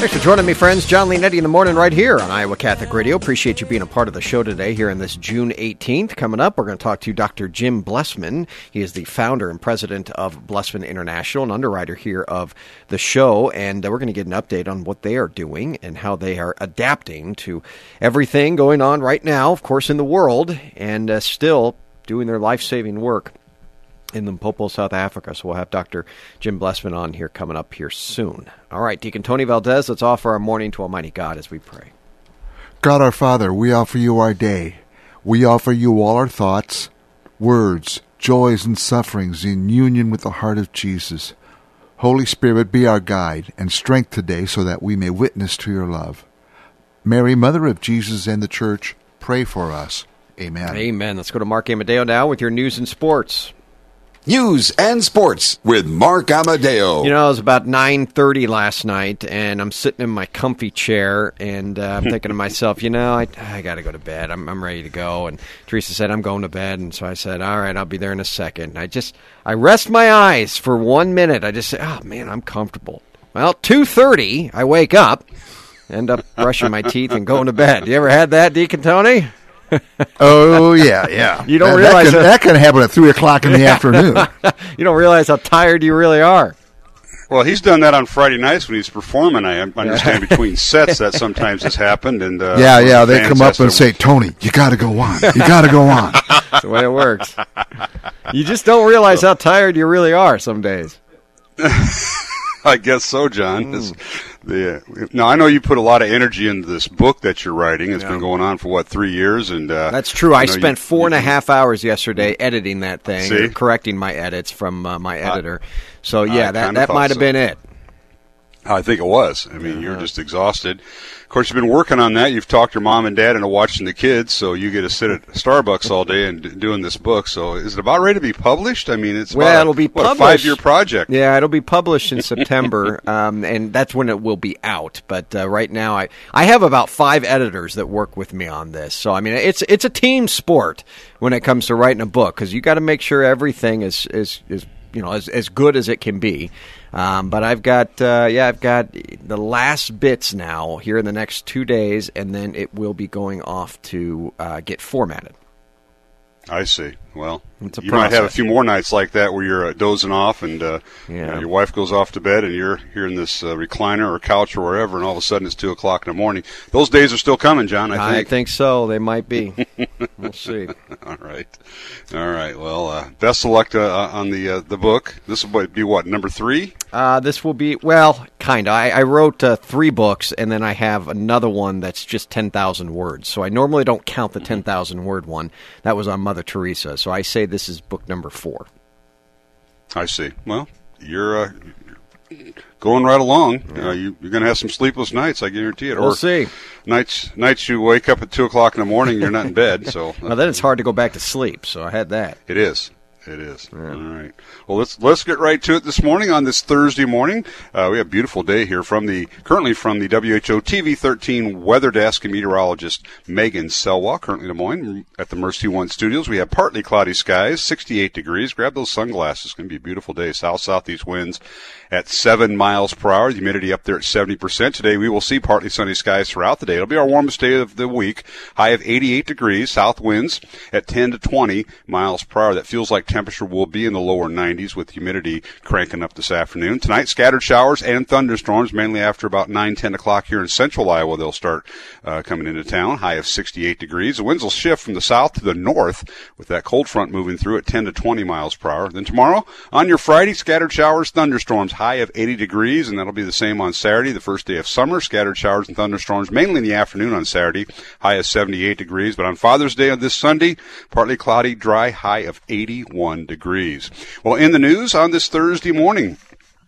Thanks for joining me, friends. John Leonetti in the morning right here on Iowa Catholic Radio. Appreciate you being a part of the show today here on this June 18th. Coming up, we're going to talk to Dr. Jim Blessman. He is the founder and president of Blessman International, an underwriter here of the show. And uh, we're going to get an update on what they are doing and how they are adapting to everything going on right now, of course, in the world, and uh, still doing their life saving work in Limpopo, South Africa. So we'll have Dr. Jim Blessman on here coming up here soon. All right, Deacon Tony Valdez, let's offer our morning to Almighty God as we pray. God our Father, we offer you our day. We offer you all our thoughts, words, joys, and sufferings in union with the heart of Jesus. Holy Spirit, be our guide and strength today so that we may witness to your love. Mary, Mother of Jesus and the Church, pray for us. Amen. Amen. Let's go to Mark Amadeo now with your news and sports. News and sports with Mark Amadeo. You know, it was about 9.30 last night, and I'm sitting in my comfy chair, and uh, I'm thinking to myself, you know, I, I got to go to bed. I'm, I'm ready to go. And Teresa said, I'm going to bed. And so I said, all right, I'll be there in a second. I just, I rest my eyes for one minute. I just say, oh, man, I'm comfortable. Well, 2.30, I wake up, end up brushing my teeth and going to bed. You ever had that, Deacon Tony? oh yeah, yeah. You don't that, realize that can, that can happen at three o'clock in the afternoon. you don't realize how tired you really are. Well, he's done that on Friday nights when he's performing. I understand between sets that sometimes has happened, and uh, yeah, yeah, they come up and say, "Tony, you got to go on. You got to go on." That's the way it works. You just don't realize how tired you really are some days. I guess so, John. Mm. The, now I know you put a lot of energy into this book that you're writing. It's yeah. been going on for what three years, and uh, that's true. I, I spent you, four and a half hours yesterday editing that thing, correcting my edits from uh, my editor. so yeah, that that might have so. been it. I think it was. I mean, you're just exhausted. Of course, you've been working on that. You've talked your mom and dad into watching the kids, so you get to sit at Starbucks all day and doing this book. So, is it about ready to be published? I mean, it's well, a, it'll be what, published. a five year project. Yeah, it'll be published in September, um, and that's when it will be out. But uh, right now, I I have about five editors that work with me on this. So, I mean, it's it's a team sport when it comes to writing a book because you got to make sure everything is is is you know as as good as it can be. Um, but I've got uh, yeah I've got the last bits now here in the next two days, and then it will be going off to uh, get formatted. I see. Well, you process. might have a few more nights like that where you're uh, dozing off and uh, yeah. you know, your wife goes off to bed and you're here in this uh, recliner or couch or wherever, and all of a sudden it's two o'clock in the morning. Those days are still coming, John. I think. I think so. They might be. we'll see. all right, all right. Well, uh, best of luck to, uh, on the uh, the book. This will be what number three. this will be well, kind of. I, I, wrote three books, and then I have another one that's just ten thousand words. So I normally don't count the ten thousand word one. That was on Mother Teresa. So I say this is book number four. I see. Well, you're uh, going right along. Uh, you, are going to have some sleepless nights, I guarantee it. We'll or see. Nights, nights you wake up at two o'clock in the morning, you're not in bed. So well, then it's hard to go back to sleep. So I had that. It is. It is. Yeah. All right. Well, let's let's get right to it this morning on this Thursday morning. Uh, we have a beautiful day here from the currently from the WHO TV 13 weather desk and meteorologist Megan Selwa, currently in Des Moines at the Mercy One Studios. We have partly cloudy skies, 68 degrees. Grab those sunglasses. It's going to be a beautiful day. South southeast winds at seven miles per hour. The humidity up there at 70%. Today we will see partly sunny skies throughout the day. It'll be our warmest day of the week. High of 88 degrees. South winds at 10 to 20 miles per hour. That feels like temperature will be in the lower 90s with humidity cranking up this afternoon. Tonight, scattered showers and thunderstorms, mainly after about 9, 10 o'clock here in central Iowa. They'll start uh, coming into town. High of 68 degrees. The winds will shift from the south to the north with that cold front moving through at 10 to 20 miles per hour. Then tomorrow, on your Friday, scattered showers, thunderstorms, high of 80 degrees, and that'll be the same on Saturday, the first day of summer. Scattered showers and thunderstorms, mainly in the afternoon on Saturday, high of 78 degrees. But on Father's Day on this Sunday, partly cloudy, dry, high of 81 degrees. Well, in the news on this Thursday morning,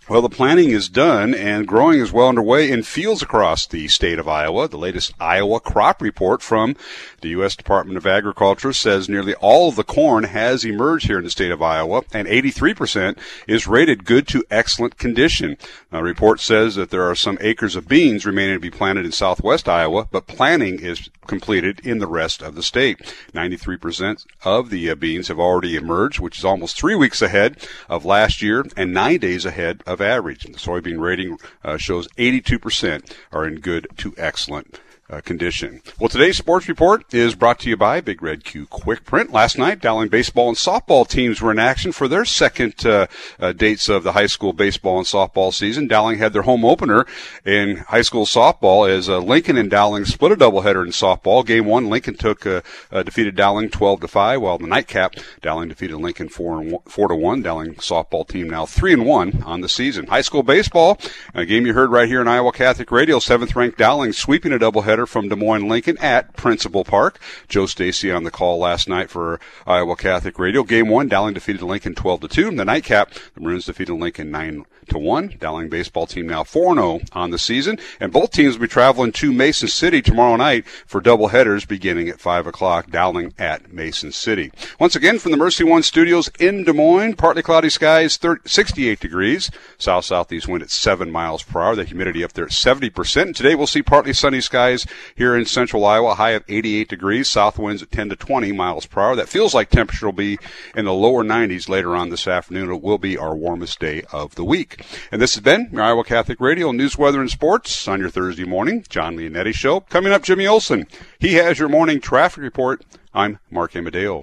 well, the planting is done and growing is well underway in fields across the state of Iowa. The latest Iowa crop report from the U.S. Department of Agriculture says nearly all of the corn has emerged here in the state of Iowa and 83% is rated good to excellent condition. The report says that there are some acres of beans remaining to be planted in southwest Iowa, but planning is completed in the rest of the state. 93% of the uh, beans have already emerged, which is almost three weeks ahead of last year and nine days ahead of average. The soybean rating uh, shows 82% are in good to excellent uh, condition. Well, today's sports report is brought to you by Big Red Q Quick Print. Last night, Dowling baseball and softball teams were in action for their second uh, uh, dates of the high school baseball and softball season. Dowling had their home opener in high school softball as uh, Lincoln and Dowling split a doubleheader in softball. Game one, Lincoln took uh, uh, defeated Dowling 12 to five, while the nightcap, Dowling defeated Lincoln four and one, four to one. Dowling softball team now three and one on the season. High school baseball, a game you heard right here in Iowa Catholic Radio. Seventh ranked Dowling sweeping a doubleheader from Des Moines Lincoln at Principal Park. Joe Stacy on the call last night for Iowa Catholic Radio. Game one, Dowling defeated Lincoln 12 to 2. In The nightcap, the Maroons defeated Lincoln 9 to 1. Dowling baseball team now 4-0 on the season. And both teams will be traveling to Mason City tomorrow night for double headers beginning at 5 o'clock. Dowling at Mason City. Once again from the Mercy One studios in Des Moines, partly cloudy skies, 30, 68 degrees. South southeast wind at 7 miles per hour. The humidity up there at 70%. Today we'll see partly sunny skies here in central Iowa, high of 88 degrees. South winds at 10 to 20 miles per hour. That feels like temperature will be in the lower 90s later on this afternoon. It will be our warmest day of the week. And this has been your Iowa Catholic Radio News, Weather, and Sports on your Thursday morning. John Leonetti Show. Coming up, Jimmy Olson. He has your morning traffic report. I'm Mark Amadeo.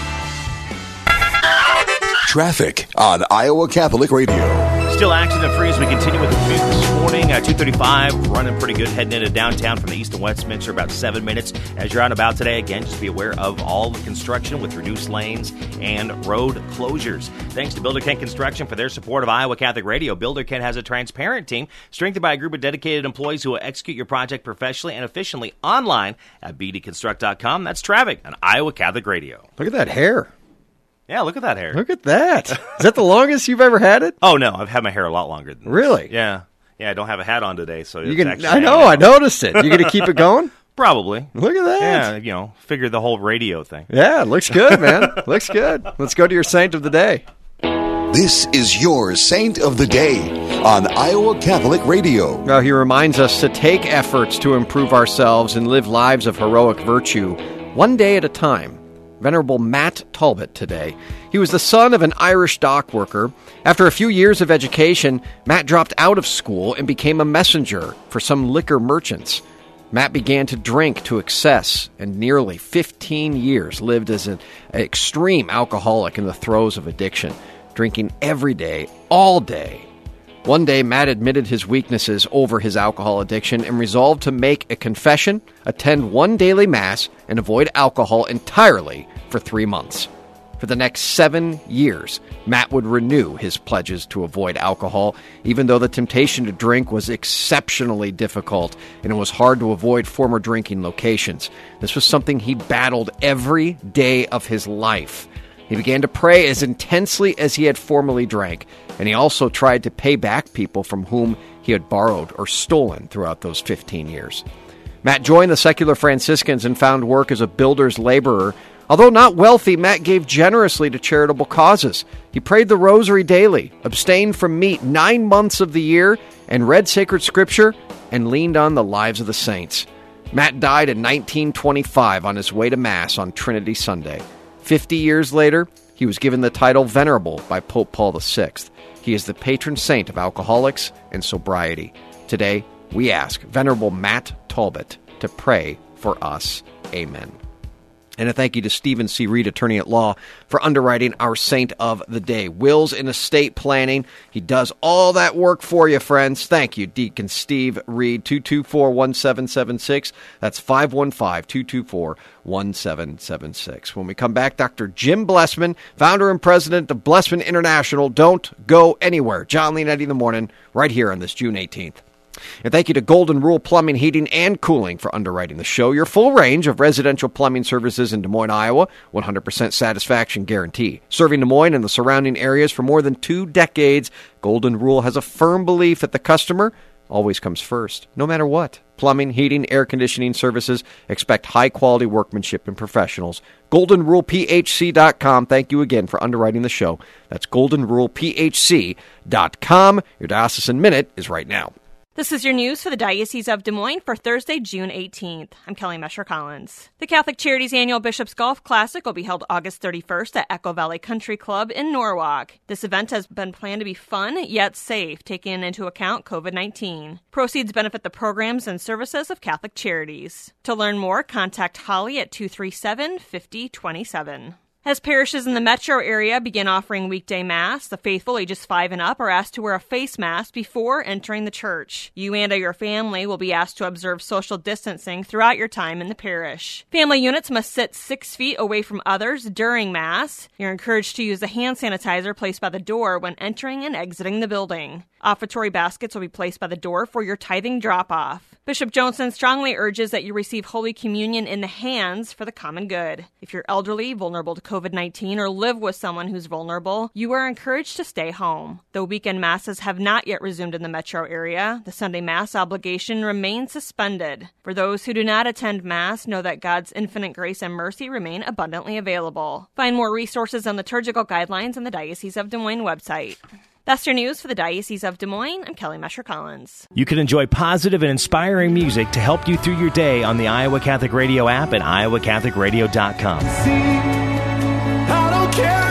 Traffic on Iowa Catholic Radio. Still accident free as we continue with the commute this morning. Uh, 235 running pretty good heading into downtown from the east and west mixer about seven minutes. As you're out about today, again, just be aware of all the construction with reduced lanes and road closures. Thanks to Builder Kent Construction for their support of Iowa Catholic Radio. Builder Kent has a transparent team strengthened by a group of dedicated employees who will execute your project professionally and efficiently online at bdconstruct.com. That's traffic on Iowa Catholic Radio. Look at that hair. Yeah, look at that hair. Look at that. Is that the longest you've ever had it? Oh no, I've had my hair a lot longer than this. Really? Yeah. Yeah, I don't have a hat on today, so You can. actually I know. I noticed it. You going to keep it going? Probably. Look at that. Yeah, you know, figure the whole radio thing. Yeah, looks good, man. looks good. Let's go to your saint of the day. This is your Saint of the Day on Iowa Catholic Radio. Well, he reminds us to take efforts to improve ourselves and live lives of heroic virtue, one day at a time. Venerable Matt Talbot today. He was the son of an Irish dock worker. After a few years of education, Matt dropped out of school and became a messenger for some liquor merchants. Matt began to drink to excess and nearly 15 years lived as an extreme alcoholic in the throes of addiction, drinking every day, all day. One day, Matt admitted his weaknesses over his alcohol addiction and resolved to make a confession, attend one daily Mass, and avoid alcohol entirely for three months. For the next seven years, Matt would renew his pledges to avoid alcohol, even though the temptation to drink was exceptionally difficult and it was hard to avoid former drinking locations. This was something he battled every day of his life. He began to pray as intensely as he had formerly drank, and he also tried to pay back people from whom he had borrowed or stolen throughout those 15 years. Matt joined the secular Franciscans and found work as a builder's laborer Although not wealthy, Matt gave generously to charitable causes. He prayed the rosary daily, abstained from meat nine months of the year, and read sacred scripture and leaned on the lives of the saints. Matt died in 1925 on his way to Mass on Trinity Sunday. Fifty years later, he was given the title Venerable by Pope Paul VI. He is the patron saint of alcoholics and sobriety. Today, we ask Venerable Matt Talbot to pray for us. Amen. And a thank you to Stephen C. Reed, attorney at law, for underwriting our saint of the day. Wills and estate planning. He does all that work for you, friends. Thank you, Deacon Steve Reed, 224 1776. That's 515 224 1776. When we come back, Dr. Jim Blessman, founder and president of Blessman International. Don't go anywhere. John Leonetti in the morning, right here on this June 18th. And thank you to Golden Rule Plumbing, Heating, and Cooling for underwriting the show. Your full range of residential plumbing services in Des Moines, Iowa, 100% satisfaction guarantee. Serving Des Moines and the surrounding areas for more than two decades, Golden Rule has a firm belief that the customer always comes first, no matter what. Plumbing, heating, air conditioning services expect high quality workmanship and professionals. GoldenRulePHC.com. Thank you again for underwriting the show. That's GoldenRulePHC.com. Your Diocesan Minute is right now. This is your news for the Diocese of Des Moines for Thursday, June 18th. I'm Kelly Mescher Collins. The Catholic Charities annual Bishop's Golf Classic will be held August 31st at Echo Valley Country Club in Norwalk. This event has been planned to be fun yet safe, taking into account COVID 19. Proceeds benefit the programs and services of Catholic Charities. To learn more, contact Holly at 237 5027. As parishes in the metro area begin offering weekday Mass, the faithful ages 5 and up are asked to wear a face mask before entering the church. You and your family will be asked to observe social distancing throughout your time in the parish. Family units must sit 6 feet away from others during Mass. You're encouraged to use the hand sanitizer placed by the door when entering and exiting the building. Offertory baskets will be placed by the door for your tithing drop off. Bishop Johnson strongly urges that you receive Holy Communion in the hands for the common good. If you're elderly, vulnerable to COVID 19, or live with someone who's vulnerable, you are encouraged to stay home. Though weekend masses have not yet resumed in the metro area, the Sunday Mass obligation remains suspended. For those who do not attend Mass, know that God's infinite grace and mercy remain abundantly available. Find more resources and liturgical guidelines on the Diocese of Des Moines website. That's your news for the Diocese of Des Moines. I'm Kelly Mescher Collins. You can enjoy positive and inspiring music to help you through your day on the Iowa Catholic Radio app at iowacatholicradio.com. I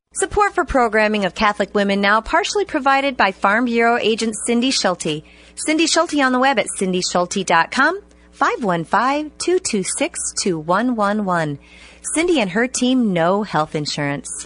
Support for programming of Catholic Women Now partially provided by Farm Bureau agent Cindy Schulte. Cindy Schulte on the web at cindyschulte.com, 515-226-2111. Cindy and her team know health insurance.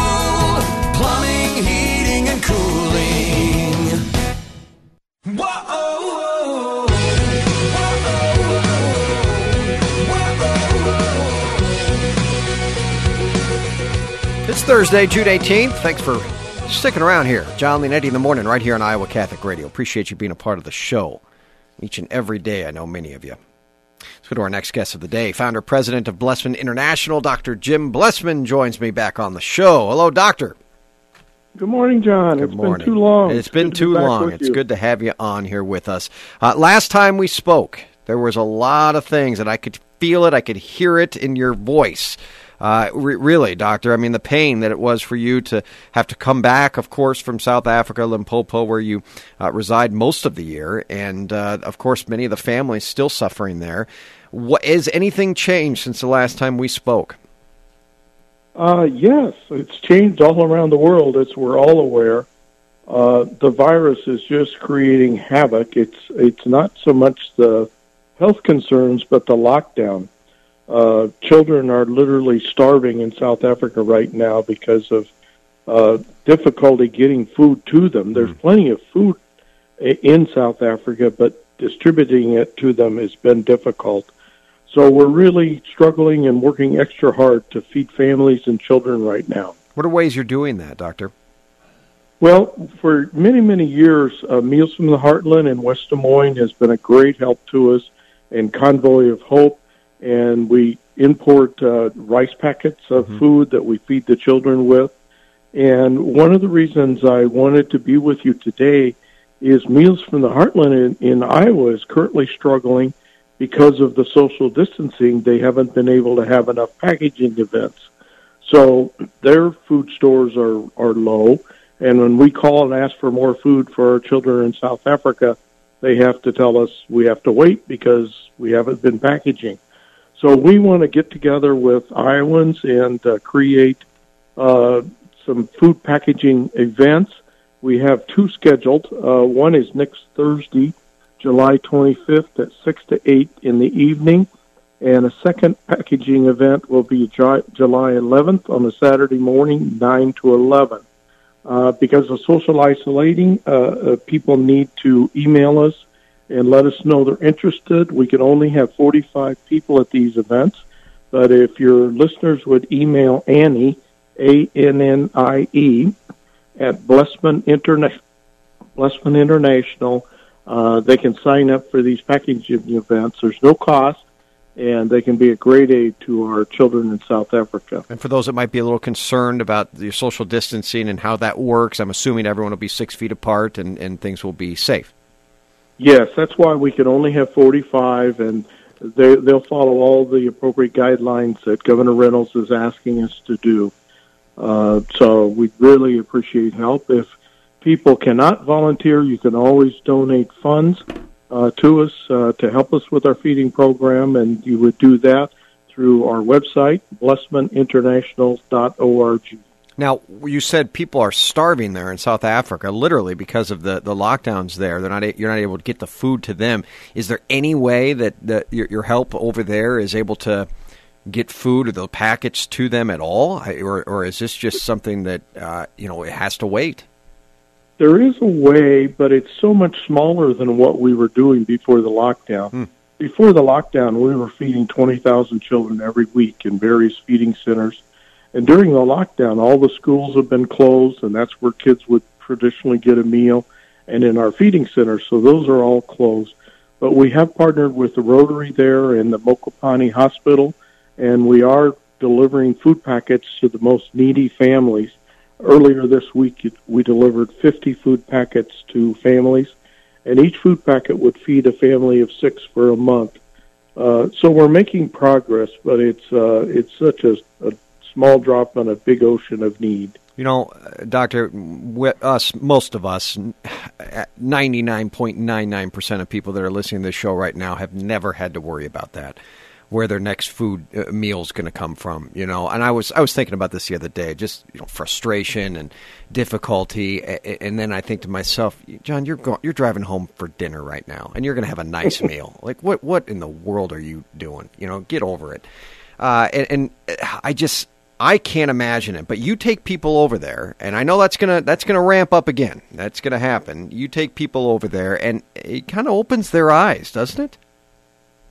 Thursday, June 18th. Thanks for sticking around here. John Leonetti in the morning, right here on Iowa Catholic Radio. Appreciate you being a part of the show each and every day. I know many of you. Let's go to our next guest of the day. Founder, president of Blessman International, Dr. Jim Blessman, joins me back on the show. Hello, Doctor. Good morning, John. Good it's morning. been too long. It's been good to too be long. It's you. good to have you on here with us. Uh, last time we spoke, there was a lot of things, and I could feel it. I could hear it in your voice. Uh, re- really, doctor, I mean, the pain that it was for you to have to come back, of course, from South Africa, Limpopo, where you uh, reside most of the year, and uh, of course, many of the families still suffering there. Has anything changed since the last time we spoke? Uh, yes, it's changed all around the world, as we're all aware. Uh, the virus is just creating havoc. It's it's not so much the health concerns, but the lockdown. Uh, children are literally starving in South Africa right now because of uh, difficulty getting food to them. There's plenty of food in South Africa, but distributing it to them has been difficult. So we're really struggling and working extra hard to feed families and children right now. What are ways you're doing that, doctor? Well, for many, many years, uh, Meals from the Heartland in West Des Moines has been a great help to us, and Convoy of Hope, and we import uh, rice packets of food that we feed the children with. And one of the reasons I wanted to be with you today is Meals from the Heartland in, in Iowa is currently struggling because of the social distancing. They haven't been able to have enough packaging events. So their food stores are, are low. And when we call and ask for more food for our children in South Africa, they have to tell us we have to wait because we haven't been packaging. So we want to get together with Iowans and uh, create uh, some food packaging events. We have two scheduled. Uh, one is next Thursday, July 25th at 6 to 8 in the evening. And a second packaging event will be July 11th on a Saturday morning, 9 to 11. Uh, because of social isolating, uh, uh, people need to email us and let us know they're interested. We can only have 45 people at these events, but if your listeners would email Annie, A N N I E, at Blessman Interna- Blessman International, uh, they can sign up for these packaging events. There's no cost, and they can be a great aid to our children in South Africa. And for those that might be a little concerned about the social distancing and how that works, I'm assuming everyone will be six feet apart and, and things will be safe. Yes, that's why we can only have 45, and they, they'll follow all the appropriate guidelines that Governor Reynolds is asking us to do. Uh, so we really appreciate help. If people cannot volunteer, you can always donate funds uh, to us uh, to help us with our feeding program, and you would do that through our website, blessmaninternational.org. Now, you said people are starving there in South Africa, literally because of the, the lockdowns there. They're not you're not able to get the food to them. Is there any way that, that your, your help over there is able to get food or the packets to them at all, or or is this just something that uh, you know it has to wait? There is a way, but it's so much smaller than what we were doing before the lockdown. Before the lockdown, we were feeding 20,000 children every week in various feeding centers. And during the lockdown, all the schools have been closed, and that's where kids would traditionally get a meal, and in our feeding centers. So those are all closed. But we have partnered with the Rotary there and the Mokopane Hospital, and we are delivering food packets to the most needy families. Earlier this week, we delivered 50 food packets to families, and each food packet would feed a family of six for a month. Uh, so we're making progress, but it's uh, it's such a, a small drop on a big ocean of need. You know, uh, Doctor, us, most of us, ninety-nine point nine nine percent of people that are listening to this show right now have never had to worry about that, where their next food uh, meal is going to come from. You know, and I was I was thinking about this the other day, just you know, frustration and difficulty, and then I think to myself, John, you're go- you're driving home for dinner right now, and you're going to have a nice meal. Like, what what in the world are you doing? You know, get over it. Uh, and, and I just I can't imagine it. But you take people over there, and I know that's gonna that's gonna ramp up again. That's gonna happen. You take people over there, and it kind of opens their eyes, doesn't it?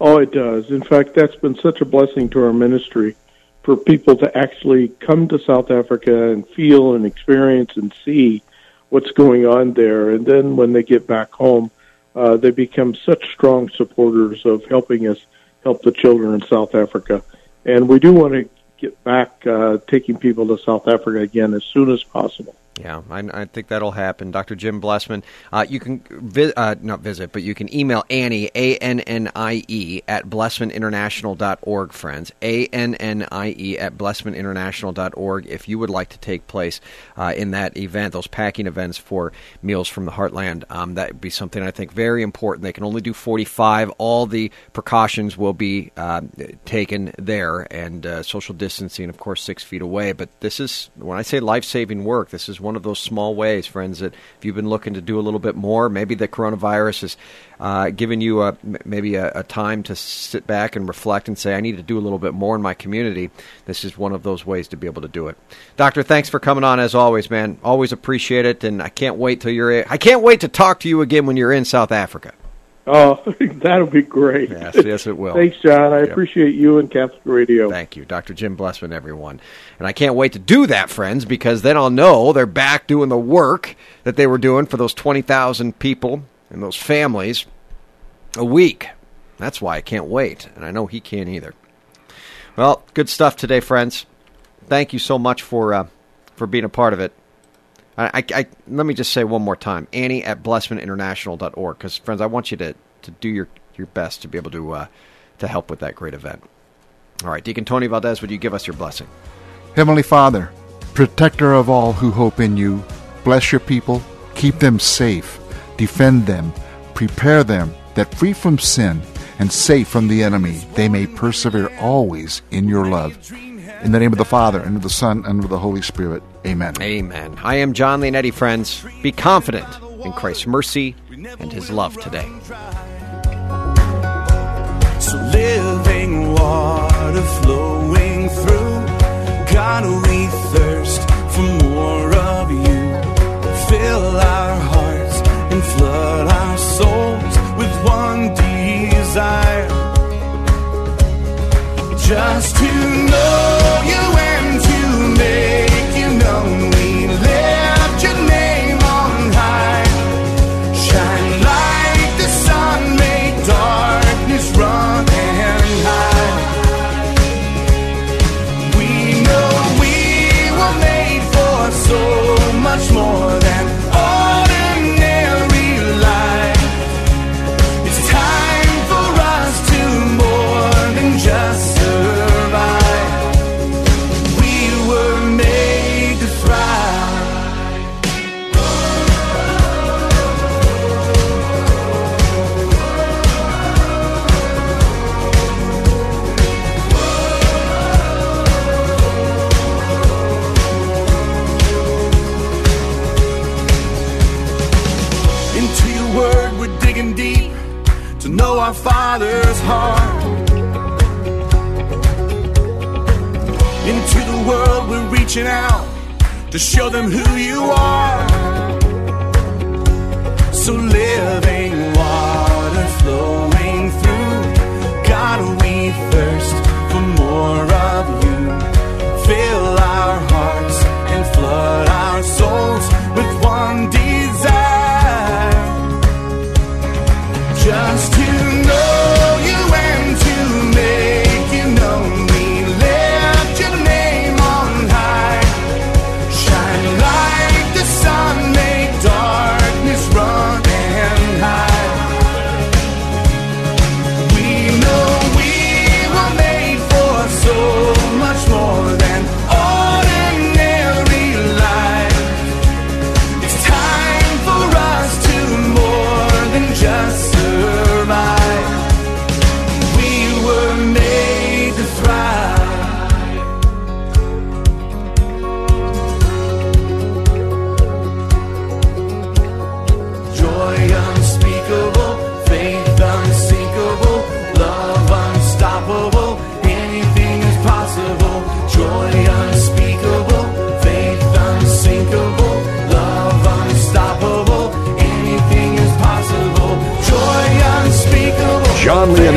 Oh, it does. In fact, that's been such a blessing to our ministry for people to actually come to South Africa and feel and experience and see what's going on there. And then when they get back home, uh, they become such strong supporters of helping us help the children in South Africa. And we do want to get back uh, taking people to South Africa again as soon as possible. Yeah, I, I think that'll happen. Dr. Jim Blessman. Uh, you can vi- uh, not visit, but you can email Annie A N N I E at blessmaninternational.org, friends. A N N I E at blessmaninternational.org. If you would like to take place uh, in that event, those packing events for meals from the Heartland, um, that would be something I think very important. They can only do forty five. All the precautions will be uh, taken there, and uh, social distancing, of course, six feet away. But this is when I say life saving work. This is one of those small ways, friends, that if you've been looking to do a little bit more, maybe the coronavirus has uh, given you a, maybe a, a time to sit back and reflect and say, I need to do a little bit more in my community. This is one of those ways to be able to do it. Doctor, thanks for coming on as always, man. Always appreciate it, and I can't wait till you're. I can't wait to talk to you again when you're in South Africa. Oh, that'll be great. Yes, yes, it will. Thanks, John. I Yep. appreciate you and Catholic Radio. Thank you, Dr. Jim Blessman, everyone. And I can't wait to do that, friends, because then I'll know they're back doing the work that they were doing for those 20,000 people and those families a week. That's why I can't wait. And I know he can't either. Well, good stuff today, friends. Thank you so much for, uh, for being a part of it. I, I, let me just say one more time Annie at blessmaninternational.org, because, friends, I want you to, to do your, your best to be able to, uh, to help with that great event. All right, Deacon Tony Valdez, would you give us your blessing? Heavenly Father, protector of all who hope in you, bless your people, keep them safe, defend them, prepare them that free from sin and safe from the enemy, they may persevere always in your love. In the name of the Father, and of the Son, and of the Holy Spirit. Amen. Amen. I am John Leonetti, friends. Be confident in Christ's mercy and his love today. So living water flowing through. God, we thirst for more of you. Fill our hearts and flood our souls with one desire. Just to know our Father's heart. Into the world, we're reaching out to show them who you are. So living